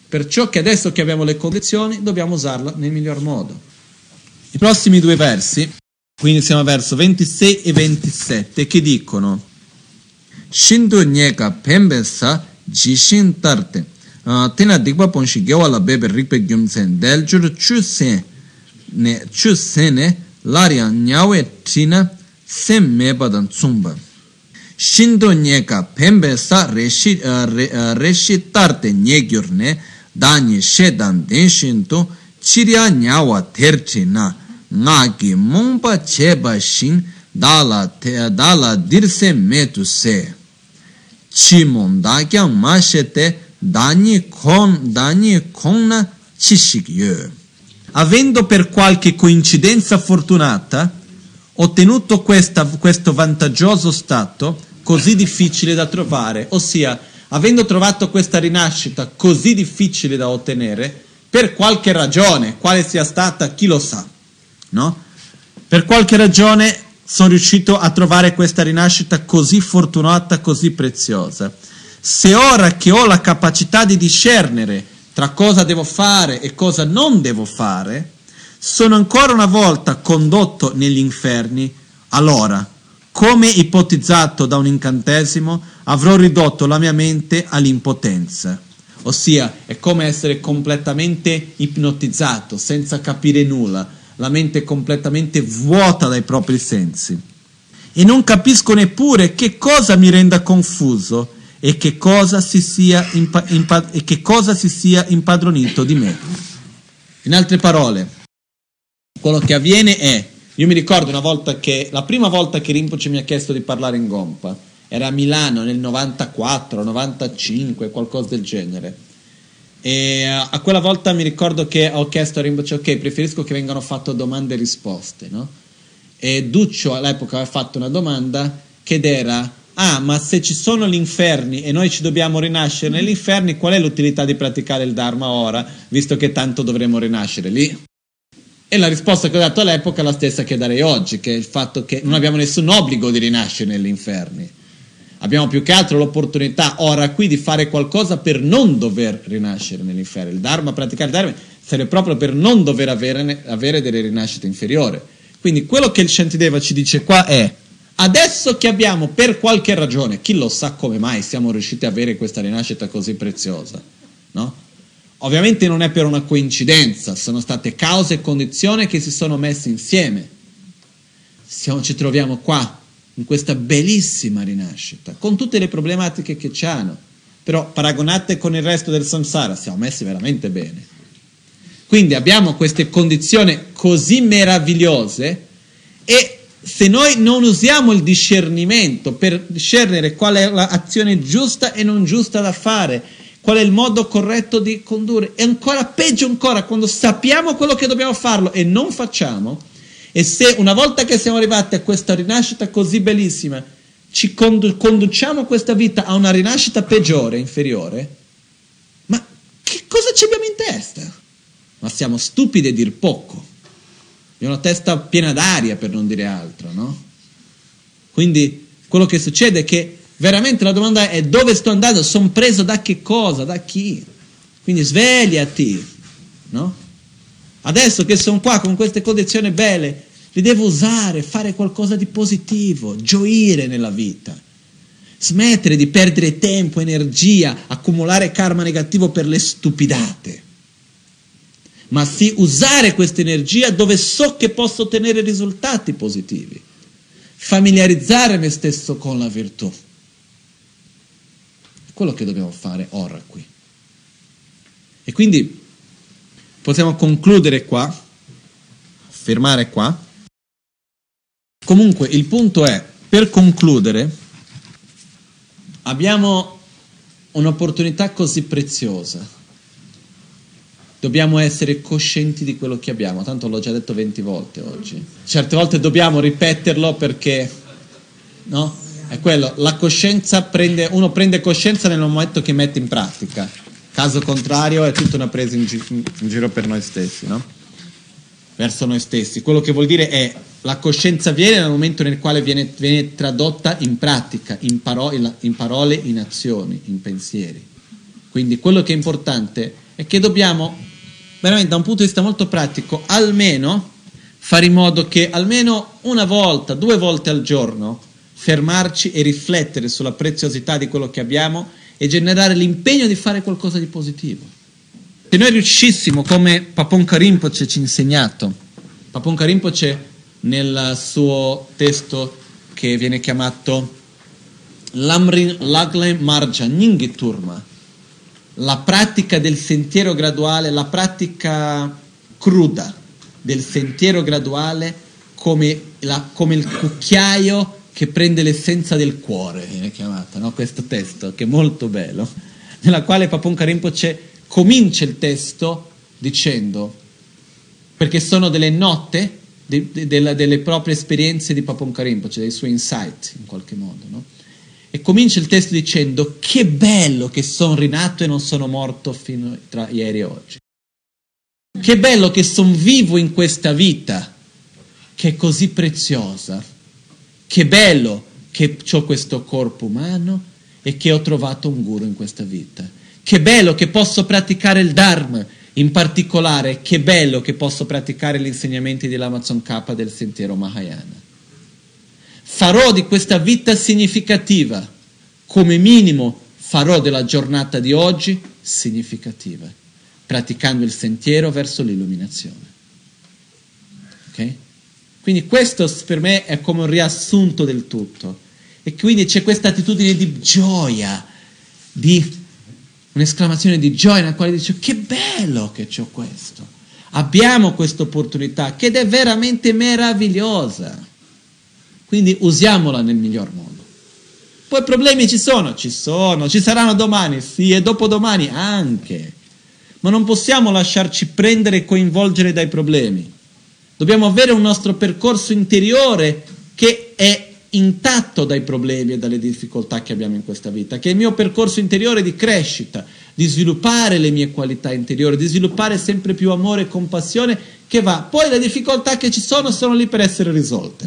Perciò che adesso che abbiamo le condizioni, dobbiamo usarla nel miglior modo. I prossimi due versi, quindi siamo verso 26 e 27, che dicono Shindu nyeka pembe sa jishin tarte. Tena dikpa ponshi gewa la bebe rikpe gyumtsen del jur chu sen ne chu sen ne larya nyawe tina sem meba dan tsumba. Shindu nyeka pembe sa reshi, re, uh, reshi tarte nyegyur ne dani shedan den shindu chirya nyawa terchi na nga ki mungpa cheba shing dala, dala dirse metu se. Chi mong da kyang ma shete dani kon, dani kon na chishik yo. Avendo per qualche coincidenza fortunata ottenuto questa, questo vantaggioso stato così difficile da trovare, ossia avendo trovato questa rinascita così difficile da ottenere, per qualche ragione, quale sia stata, chi lo sa, no? Per qualche ragione sono riuscito a trovare questa rinascita così fortunata, così preziosa. Se ora che ho la capacità di discernere tra cosa devo fare e cosa non devo fare, sono ancora una volta condotto negli inferni, allora, come ipotizzato da un incantesimo, avrò ridotto la mia mente all'impotenza ossia è come essere completamente ipnotizzato, senza capire nulla, la mente completamente vuota dai propri sensi. E non capisco neppure che cosa mi renda confuso e che cosa si sia, impa- impa- e che cosa si sia impadronito di me. In altre parole, quello che avviene è, io mi ricordo una volta che, la prima volta che Rinpoche mi ha chiesto di parlare in Gompa, era a Milano nel 94, 95, qualcosa del genere. E eh, a quella volta mi ricordo che ho chiesto a Rinpoche, ok, preferisco che vengano fatte domande e risposte, no? E Duccio all'epoca aveva fatto una domanda che era, ah, ma se ci sono gli inferni e noi ci dobbiamo rinascere negli inferni, qual è l'utilità di praticare il Dharma ora, visto che tanto dovremo rinascere lì? E la risposta che ho dato all'epoca è la stessa che darei oggi, che è il fatto che non abbiamo nessun obbligo di rinascere negli inferni Abbiamo più che altro l'opportunità ora qui di fare qualcosa per non dover rinascere nell'inferno. Il Dharma, praticare il Dharma, sarebbe proprio per non dover avere, avere delle rinascite inferiori. Quindi quello che il Shantideva ci dice qua è adesso che abbiamo per qualche ragione, chi lo sa come mai siamo riusciti ad avere questa rinascita così preziosa, no? Ovviamente non è per una coincidenza, sono state cause e condizioni che si sono messe insieme. Siamo, ci troviamo qua, in questa bellissima rinascita, con tutte le problematiche che ci hanno, però paragonate con il resto del samsara siamo messi veramente bene. Quindi abbiamo queste condizioni così meravigliose e se noi non usiamo il discernimento per discernere qual è l'azione giusta e non giusta da fare, qual è il modo corretto di condurre, e ancora peggio ancora quando sappiamo quello che dobbiamo farlo e non facciamo, e se una volta che siamo arrivati a questa rinascita così bellissima, ci condu- conduciamo questa vita a una rinascita peggiore, inferiore, ma che cosa ci abbiamo in testa? Ma siamo stupidi a dir poco. Abbiamo una testa piena d'aria, per non dire altro, no? Quindi quello che succede è che veramente la domanda è dove sto andando? Sono preso da che cosa? Da chi? Quindi svegliati, no? Adesso che sono qua con queste condizioni belle, li devo usare, fare qualcosa di positivo, gioire nella vita. Smettere di perdere tempo, energia, accumulare karma negativo per le stupidate. Ma sì, usare questa energia dove so che posso ottenere risultati positivi. Familiarizzare me stesso con la virtù. È quello che dobbiamo fare ora qui. E quindi possiamo concludere qua, fermare qua. Comunque il punto è, per concludere, abbiamo un'opportunità così preziosa. Dobbiamo essere coscienti di quello che abbiamo, tanto l'ho già detto 20 volte oggi. Certe volte dobbiamo ripeterlo perché, no? È quello, la coscienza prende, uno prende coscienza nel momento che mette in pratica Caso contrario è tutta una presa in, gi- in giro per noi stessi, no? Verso noi stessi. Quello che vuol dire è la coscienza viene nel momento nel quale viene, viene tradotta in pratica, in, paro- in parole, in azioni, in pensieri. Quindi quello che è importante è che dobbiamo, veramente da un punto di vista molto pratico, almeno fare in modo che almeno una volta, due volte al giorno, fermarci e riflettere sulla preziosità di quello che abbiamo e generare l'impegno di fare qualcosa di positivo. Se noi riuscissimo, come Papon Rinpoche ci ha insegnato, Papon Rinpoche nel suo testo che viene chiamato Lamrin Lagle Marja Ningiturma, la pratica del sentiero graduale, la pratica cruda del sentiero graduale come, la, come il cucchiaio che prende l'essenza del cuore, viene chiamata, no? questo testo che è molto bello, nella quale Papon Rinpoche comincia il testo dicendo, perché sono delle note de, de, de, delle proprie esperienze di Papon Rinpoche, dei suoi insight in qualche modo, no? e comincia il testo dicendo che bello che sono rinato e non sono morto fino tra ieri e oggi. Che bello che sono vivo in questa vita che è così preziosa che bello che ho questo corpo umano e che ho trovato un guru in questa vita. Che bello che posso praticare il Dharma, in particolare che bello che posso praticare gli insegnamenti dell'Amazon K del sentiero Mahayana. Farò di questa vita significativa, come minimo farò della giornata di oggi significativa, praticando il sentiero verso l'illuminazione. Ok? Quindi questo per me è come un riassunto del tutto. E quindi c'è questa attitudine di gioia, di un'esclamazione di gioia nella quale dice che bello che ho questo. Abbiamo questa opportunità che è veramente meravigliosa. Quindi usiamola nel miglior modo. Poi problemi ci sono, ci sono, ci saranno domani, sì, e dopodomani anche. Ma non possiamo lasciarci prendere e coinvolgere dai problemi. Dobbiamo avere un nostro percorso interiore che è intatto dai problemi e dalle difficoltà che abbiamo in questa vita, che è il mio percorso interiore di crescita, di sviluppare le mie qualità interiori, di sviluppare sempre più amore e compassione che va. Poi le difficoltà che ci sono sono lì per essere risolte.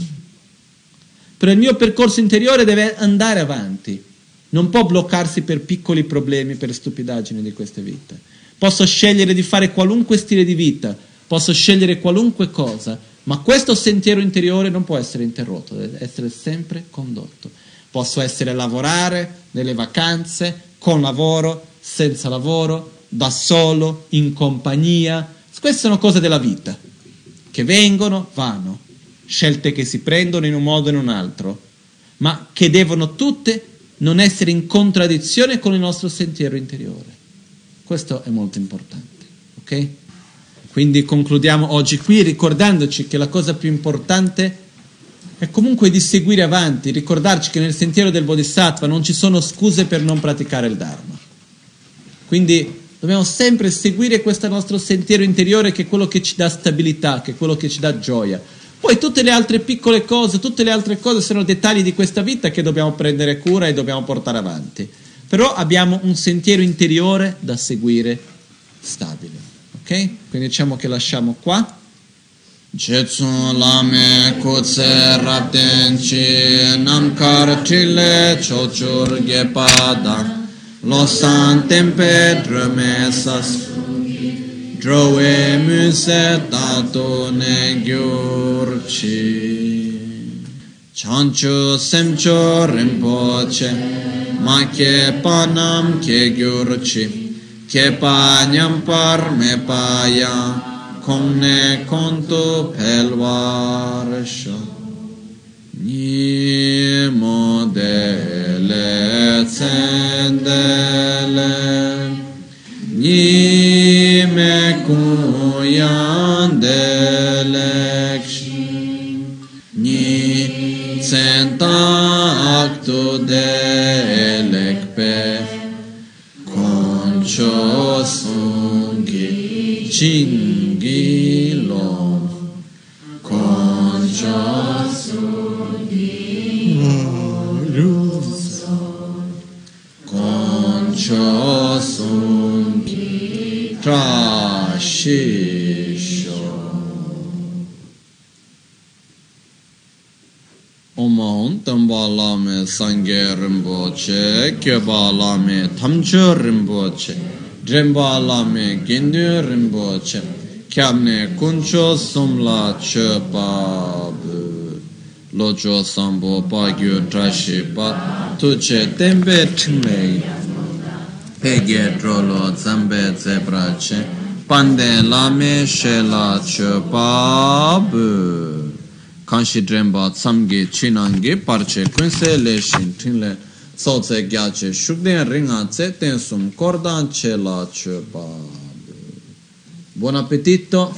però il mio percorso interiore deve andare avanti, non può bloccarsi per piccoli problemi, per stupidaggini di queste vite. Posso scegliere di fare qualunque stile di vita, posso scegliere qualunque cosa, ma questo sentiero interiore non può essere interrotto, deve essere sempre condotto. Posso essere lavorare nelle vacanze, con lavoro, senza lavoro, da solo, in compagnia. Queste sono cose della vita, che vengono, vanno, scelte che si prendono in un modo o in un altro, ma che devono tutte non essere in contraddizione con il nostro sentiero interiore. Questo è molto importante, ok? Quindi concludiamo oggi qui ricordandoci che la cosa più importante è comunque di seguire avanti, ricordarci che nel sentiero del Bodhisattva non ci sono scuse per non praticare il Dharma. Quindi dobbiamo sempre seguire questo nostro sentiero interiore che è quello che ci dà stabilità, che è quello che ci dà gioia. Poi tutte le altre piccole cose, tutte le altre cose sono dettagli di questa vita che dobbiamo prendere cura e dobbiamo portare avanti però abbiamo un sentiero interiore da seguire stabile. Quindi diciamo che lasciamo qua. Jetsu lame kutse rapten chi namkar chile chochur gepada losan tempe drome sas. Drowe muse tato ne gyurchi. Chanchu semcho rinpoche. Ma che panam che gyurci che panyam par me paya konne konto pelvarsha ni modele tsendele ni me kuyandele ni sentakto de cho cho sung gi tra shi Omahon tamba lame sangye rinpoche, kyoba lame tamcho rinpoche, drenpa lame gendu rinpoche, kyabne kuncho somla che pabu. Locho sambo pagyo drashi pa, tuche tembe tingme, pege drolo zambe zebrache, pande lame shela che pabu. kanshi drenpa tsamgi chinangi parche kunse le shin so tse gya che shukden ringa tse ten sum kordan che la ba. Buon appetito